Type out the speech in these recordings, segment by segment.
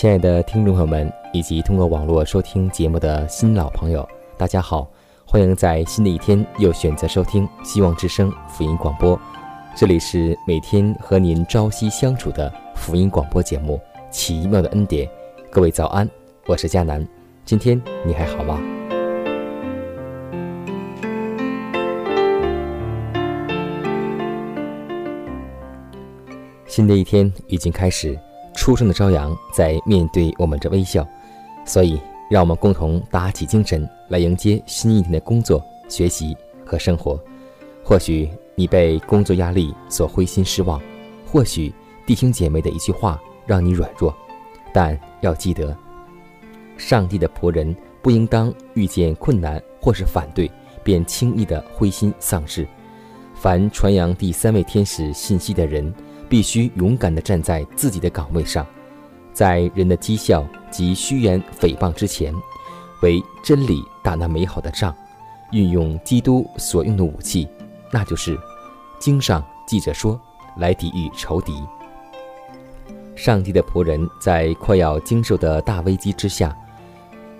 亲爱的听众朋友们，以及通过网络收听节目的新老朋友，大家好！欢迎在新的一天又选择收听希望之声福音广播。这里是每天和您朝夕相处的福音广播节目《奇妙的恩典》。各位早安，我是佳楠。今天你还好吗？新的一天已经开始。初生的朝阳在面对我们这微笑，所以让我们共同打起精神来迎接新一天的工作、学习和生活。或许你被工作压力所灰心失望，或许弟兄姐妹的一句话让你软弱，但要记得，上帝的仆人不应当遇见困难或是反对便轻易的灰心丧志。凡传扬第三位天使信息的人。必须勇敢地站在自己的岗位上，在人的讥笑及虚言诽谤之前，为真理打那美好的仗，运用基督所用的武器，那就是经上记着说，来抵御仇敌。上帝的仆人在快要经受的大危机之下，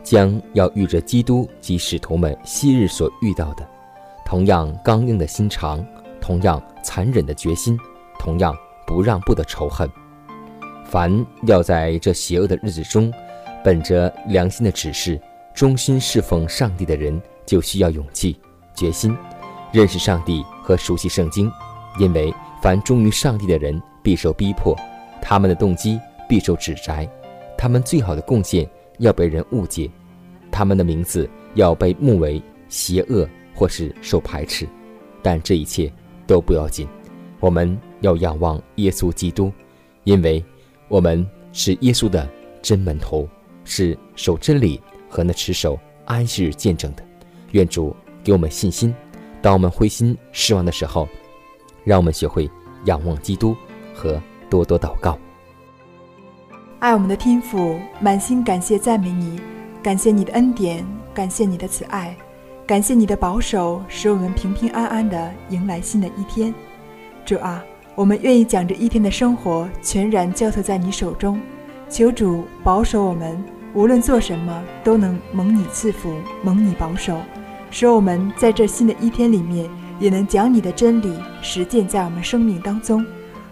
将要遇着基督及使徒们昔日所遇到的，同样刚硬的心肠，同样残忍的决心，同样。不让步的仇恨，凡要在这邪恶的日子中，本着良心的指示，忠心侍奉上帝的人，就需要勇气、决心，认识上帝和熟悉圣经。因为凡忠于上帝的人，必受逼迫，他们的动机必受指摘，他们最好的贡献要被人误解，他们的名字要被目为邪恶或是受排斥。但这一切都不要紧，我们。要仰望耶稣基督，因为我们是耶稣的真门徒，是守真理和那持守安息日见证的。愿主给我们信心，当我们灰心失望的时候，让我们学会仰望基督和多多祷告。爱我们的天父，满心感谢赞美你，感谢你的恩典，感谢你的慈爱，感谢你的保守，使我们平平安安的迎来新的一天。主啊。我们愿意将这一天的生活全然交托在你手中，求主保守我们，无论做什么都能蒙你赐福，蒙你保守，使我们在这新的一天里面也能将你的真理实践在我们生命当中。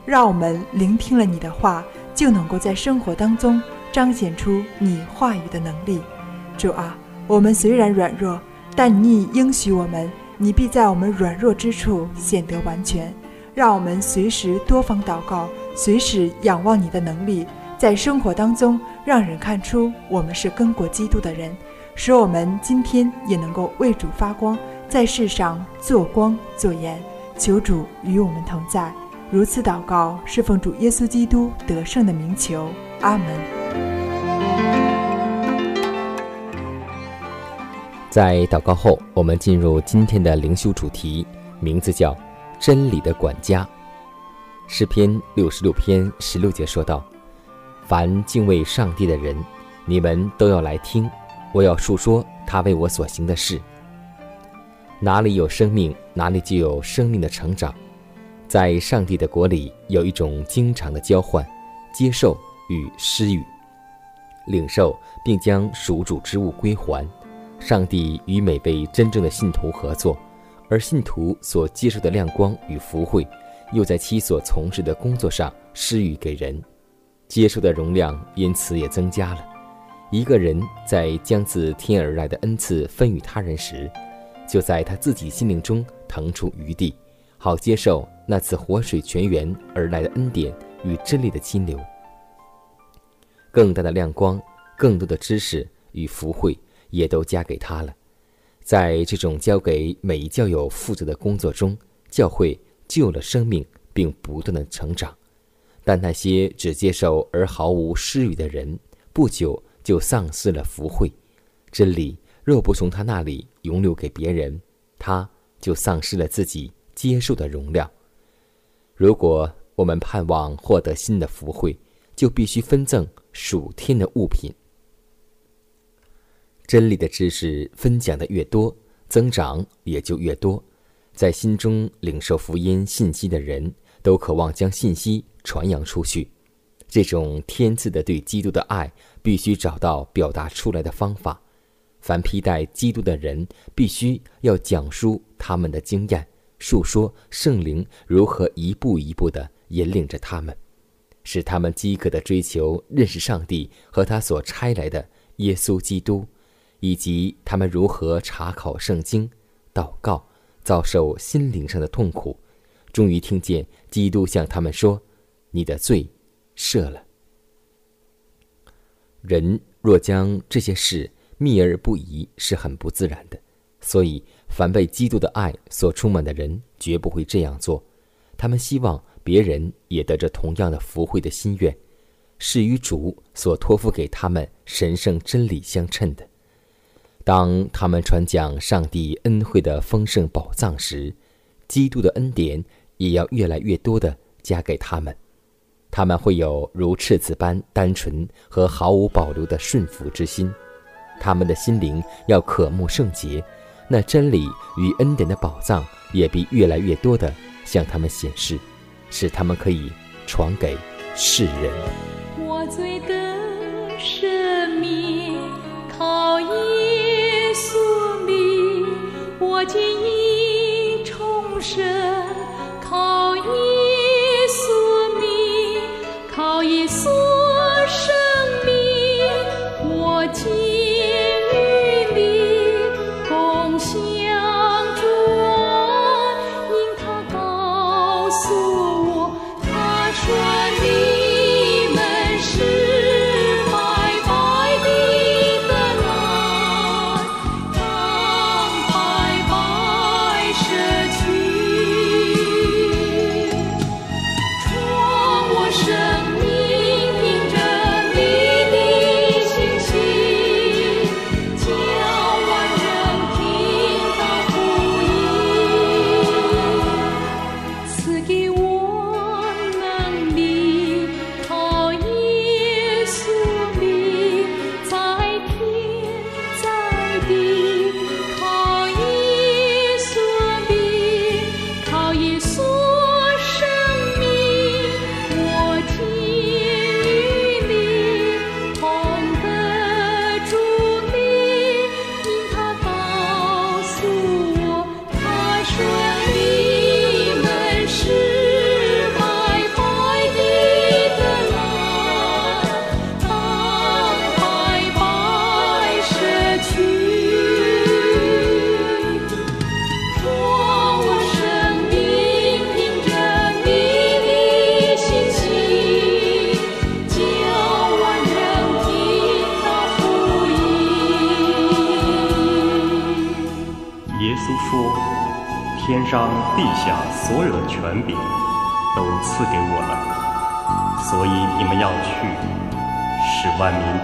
让我们聆听了你的话，就能够在生活当中彰显出你话语的能力。主啊，我们虽然软弱，但你应许我们，你必在我们软弱之处显得完全。让我们随时多方祷告，随时仰望你的能力，在生活当中让人看出我们是跟过基督的人，使我们今天也能够为主发光，在世上做光做盐。求主与我们同在，如此祷告是奉主耶稣基督得胜的名求，阿门。在祷告后，我们进入今天的灵修主题，名字叫。真理的管家，诗篇六十六篇十六节说道：“凡敬畏上帝的人，你们都要来听，我要述说他为我所行的事。哪里有生命，哪里就有生命的成长。在上帝的国里，有一种经常的交换、接受与施予，领受并将属主之物归还。上帝与每位真正的信徒合作，而信徒所接受的亮光与福慧，又在其所从事的工作上施予给人，接受的容量因此也增加了。一个人在将自天而来的恩赐分与他人时，就在他自己心灵中腾出余地，好接受那次活水泉源而来的恩典与真理的金流。更大的亮光，更多的知识与福慧。也都加给他了，在这种交给每一教友负责的工作中，教会救了生命，并不断的成长。但那些只接受而毫无施予的人，不久就丧失了福慧。真理若不从他那里永留给别人，他就丧失了自己接受的容量。如果我们盼望获得新的福慧，就必须分赠属天的物品。真理的知识分享的越多，增长也就越多。在心中领受福音信息的人，都渴望将信息传扬出去。这种天赐的对基督的爱，必须找到表达出来的方法。凡披戴基督的人，必须要讲述他们的经验，述说圣灵如何一步一步地引领着他们，使他们饥渴地追求认识上帝和他所差来的耶稣基督。以及他们如何查考圣经、祷告、遭受心灵上的痛苦，终于听见基督向他们说：“你的罪赦了。”人若将这些事秘而不疑，是很不自然的。所以，凡被基督的爱所充满的人，绝不会这样做。他们希望别人也得着同样的福慧的心愿，是与主所托付给他们神圣真理相称的。当他们传讲上帝恩惠的丰盛宝藏时，基督的恩典也要越来越多的加给他们。他们会有如赤子般单纯和毫无保留的顺服之心。他们的心灵要渴慕圣洁，那真理与恩典的宝藏也必越来越多的向他们显示，使他们可以传给世人。我今已重生，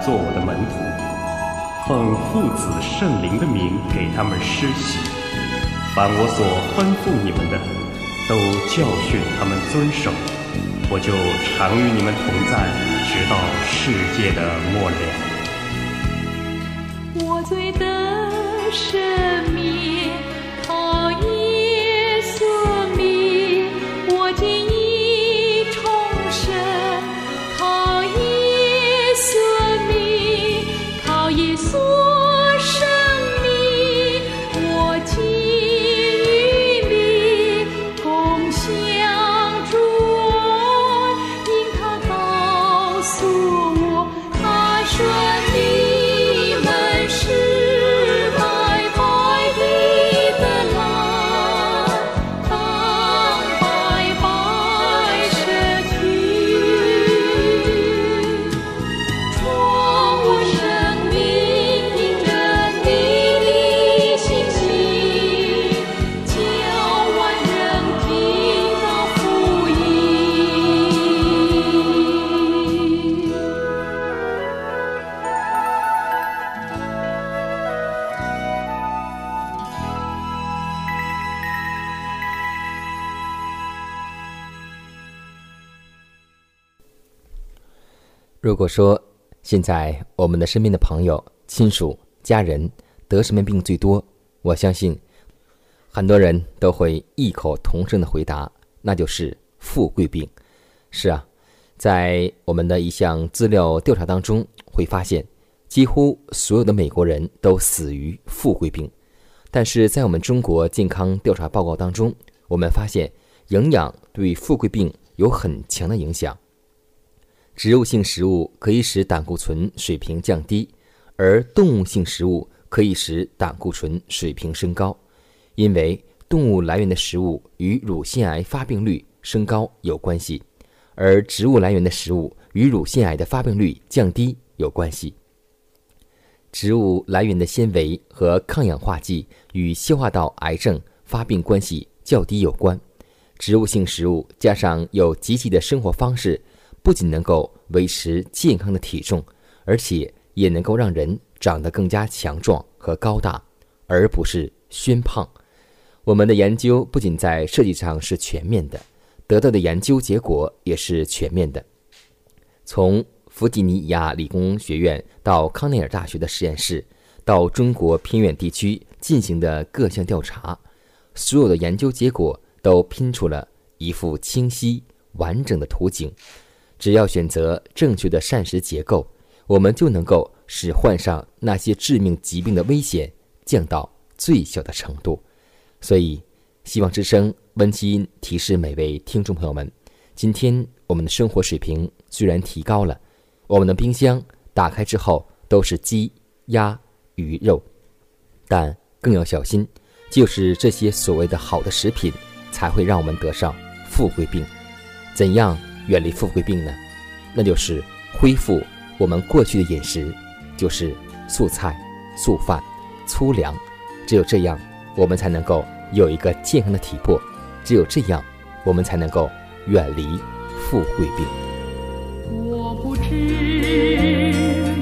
做我的门徒，奉父子圣灵的名给他们施洗。凡我所吩咐你们的，都教训他们遵守。我就常与你们同在，直到世界的末了。如果说现在我们的身边的朋友、亲属、家人得什么病最多，我相信很多人都会异口同声的回答，那就是富贵病。是啊，在我们的一项资料调查当中，会发现几乎所有的美国人都死于富贵病。但是在我们中国健康调查报告当中，我们发现营养对富贵病有很强的影响。植物性食物可以使胆固醇水平降低，而动物性食物可以使胆固醇水平升高。因为动物来源的食物与乳腺癌发病率升高有关系，而植物来源的食物与乳腺癌的发病率降低有关系。植物来源的纤维和抗氧化剂与消化道癌症发病关系较低有关。植物性食物加上有积极的生活方式。不仅能够维持健康的体重，而且也能够让人长得更加强壮和高大，而不是宣胖。我们的研究不仅在设计上是全面的，得到的研究结果也是全面的。从弗吉尼亚理工学院到康奈尔大学的实验室，到中国偏远地区进行的各项调查，所有的研究结果都拼出了一幅清晰完整的图景。只要选择正确的膳食结构，我们就能够使患上那些致命疾病的危险降到最小的程度。所以，希望之声温馨提示每位听众朋友们：今天我们的生活水平虽然提高了，我们的冰箱打开之后都是鸡、鸭、鱼肉，但更要小心，就是这些所谓的好的食品，才会让我们得上富贵病。怎样？远离富贵病呢，那就是恢复我们过去的饮食，就是素菜、素饭、粗粮。只有这样，我们才能够有一个健康的体魄；只有这样，我们才能够远离富贵病。我不知。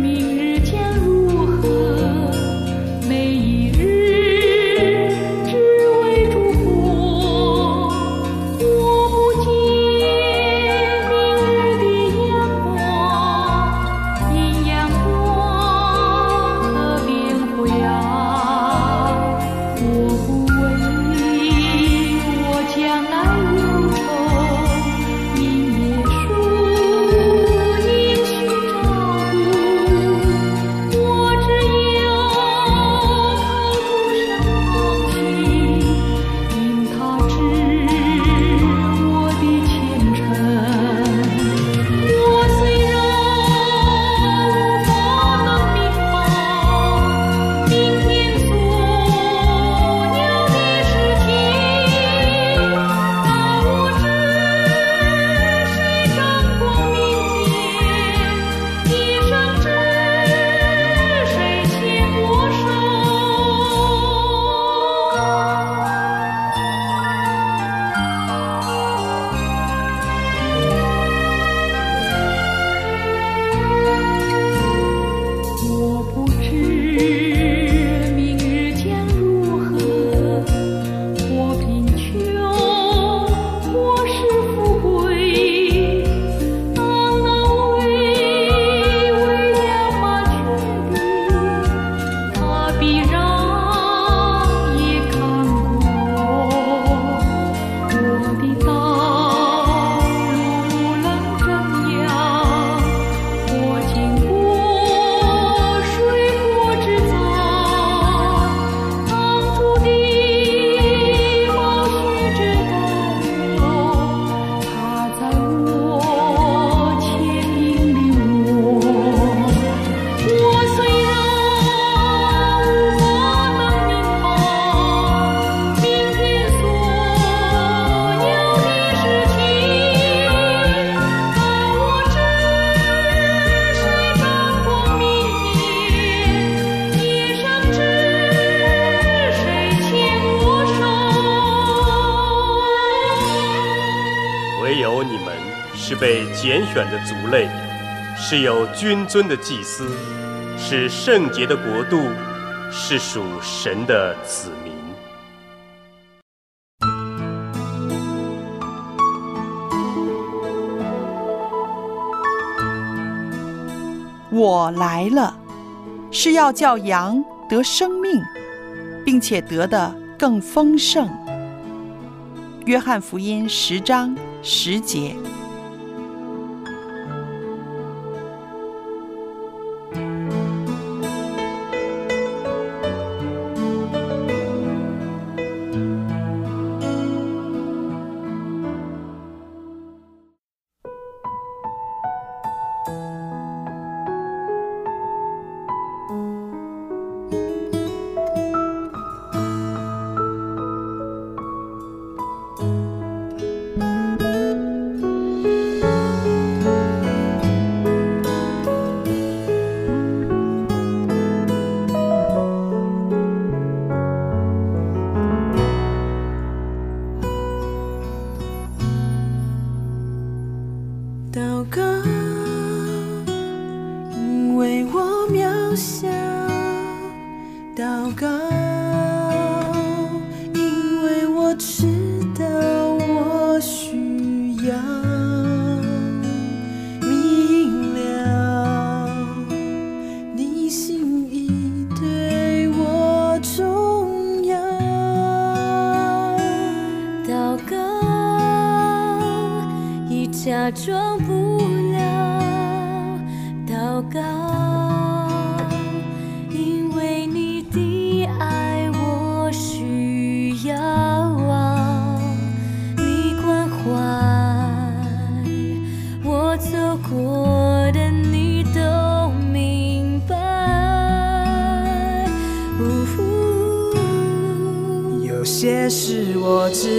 选的族类，是有君尊的祭司，是圣洁的国度，是属神的子民。我来了，是要叫羊得生命，并且得的更丰盛。约翰福音十章十节。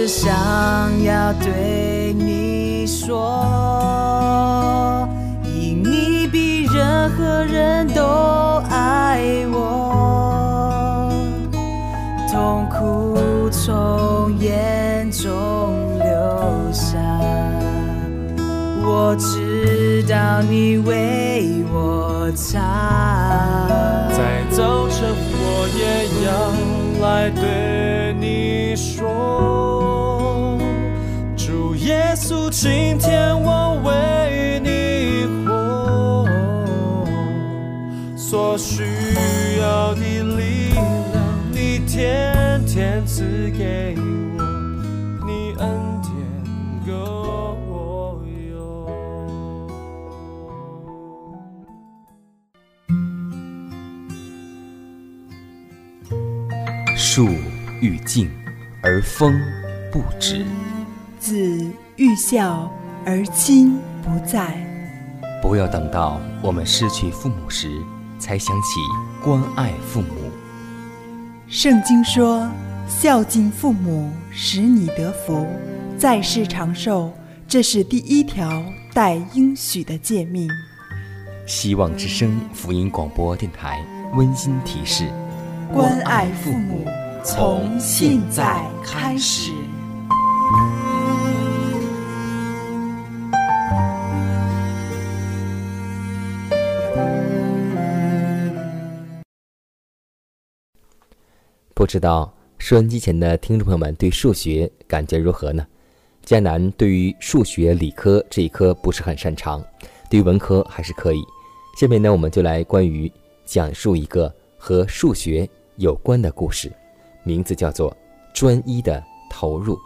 只想要对你说，因你比任何人都爱我，痛苦从眼中流下，我知道你为所需要的力量，你天天赐给我，你恩典够我用。树欲静，而风不止。子欲孝而亲不在。不要等到我们失去父母时，才想起关爱父母。圣经说：“孝敬父母，使你得福，在世长寿。”这是第一条带应许的诫命。希望之声福音广播电台温馨提示：关爱父母，从现在开始。不知道收音机前的听众朋友们对数学感觉如何呢？迦南对于数学、理科这一科不是很擅长，对于文科还是可以。下面呢，我们就来关于讲述一个和数学有关的故事，名字叫做《专一的投入》。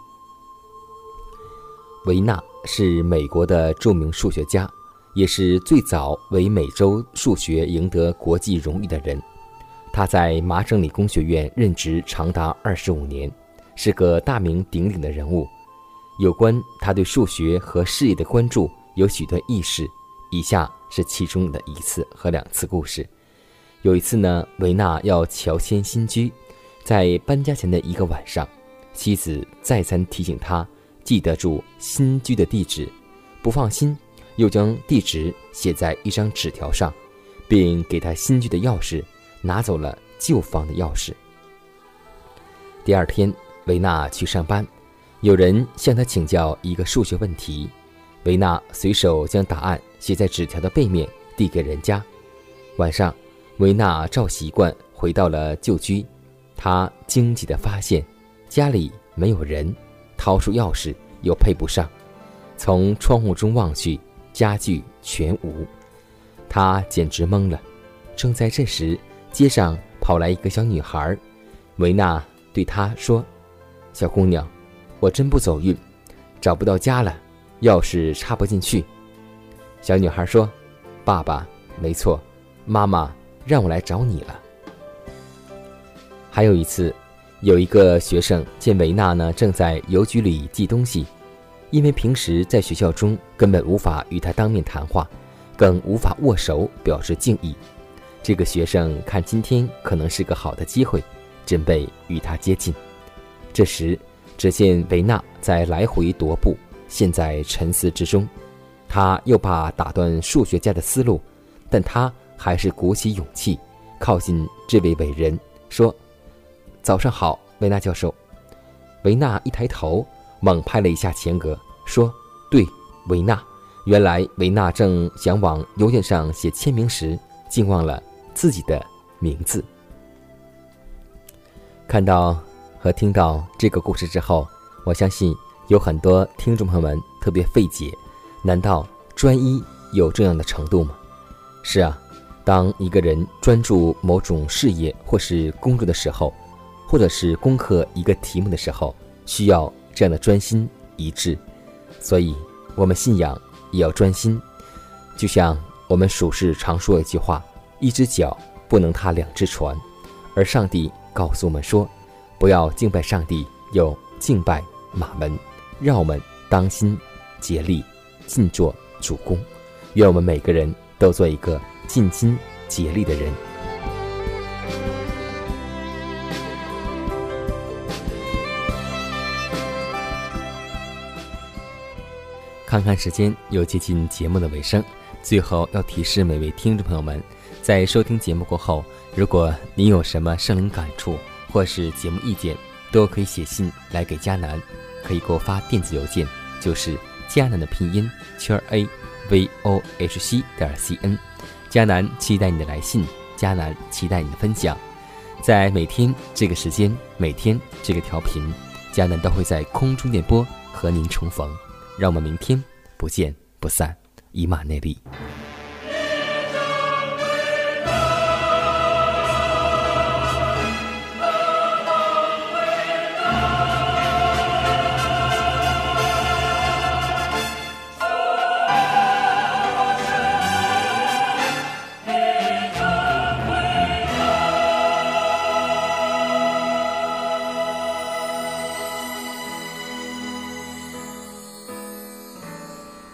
维纳是美国的著名数学家，也是最早为美洲数学赢得国际荣誉的人。他在麻省理工学院任职长达二十五年，是个大名鼎鼎的人物。有关他对数学和事业的关注有许多轶事，以下是其中的一次和两次故事。有一次呢，维纳要乔迁新居，在搬家前的一个晚上，妻子再三提醒他记得住新居的地址，不放心，又将地址写在一张纸条上，并给他新居的钥匙。拿走了旧房的钥匙。第二天，维纳去上班，有人向他请教一个数学问题，维纳随手将答案写在纸条的背面，递给人家。晚上，维纳照习惯回到了旧居，他惊奇地发现家里没有人，掏出钥匙又配不上，从窗户中望去，家具全无。他简直懵了。正在这时，街上跑来一个小女孩，维娜对她说：“小姑娘，我真不走运，找不到家了，钥匙插不进去。”小女孩说：“爸爸，没错，妈妈让我来找你了。”还有一次，有一个学生见维娜呢正在邮局里寄东西，因为平时在学校中根本无法与她当面谈话，更无法握手表示敬意。这个学生看今天可能是个好的机会，准备与他接近。这时，只见维娜在来回踱步，陷在沉思之中。他又怕打断数学家的思路，但他还是鼓起勇气，靠近这位伟人，说：“早上好，维纳教授。”维纳一抬头，猛拍了一下前额，说：“对，维纳。”原来维纳正想往邮件上写签名时，竟忘了自己的名字。看到和听到这个故事之后，我相信有很多听众朋友们特别费解。难道专一有这样的程度吗？是啊，当一个人专注某种事业或是工作的时候，或者是攻克一个题目的时候，需要这样的专心一致。所以，我们信仰也要专心。就像我们属世常说一句话：“一只脚不能踏两只船。”而上帝告诉我们说：“不要敬拜上帝，有敬拜马门。”让我们当心竭力。尽做主公，愿我们每个人都做一个尽心竭力的人。看看时间，又接近节目的尾声，最后要提示每位听众朋友们，在收听节目过后，如果您有什么生灵感触或是节目意见，都可以写信来给迦南，可以给我发电子邮件，就是。迦南的拼音圈 a v o h c 点 c n，迦南期待你的来信，迦南期待你的分享，在每天这个时间，每天这个调频，迦南都会在空中电波和您重逢，让我们明天不见不散，以马内利。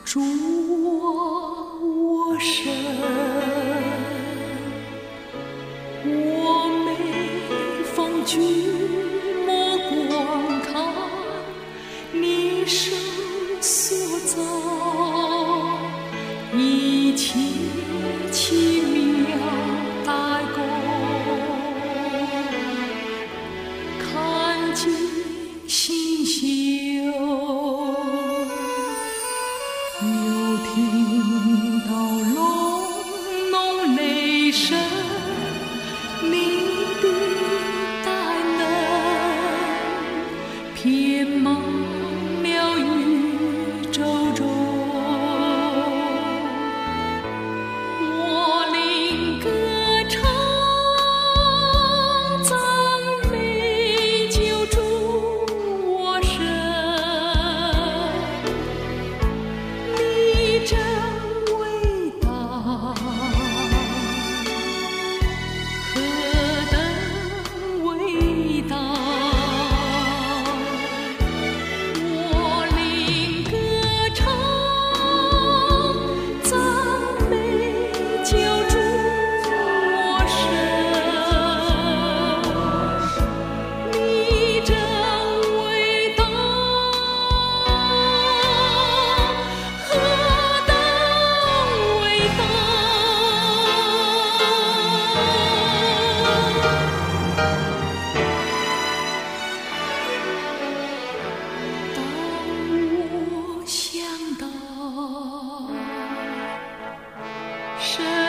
主我我身，我每逢举目观看，你生所在。should.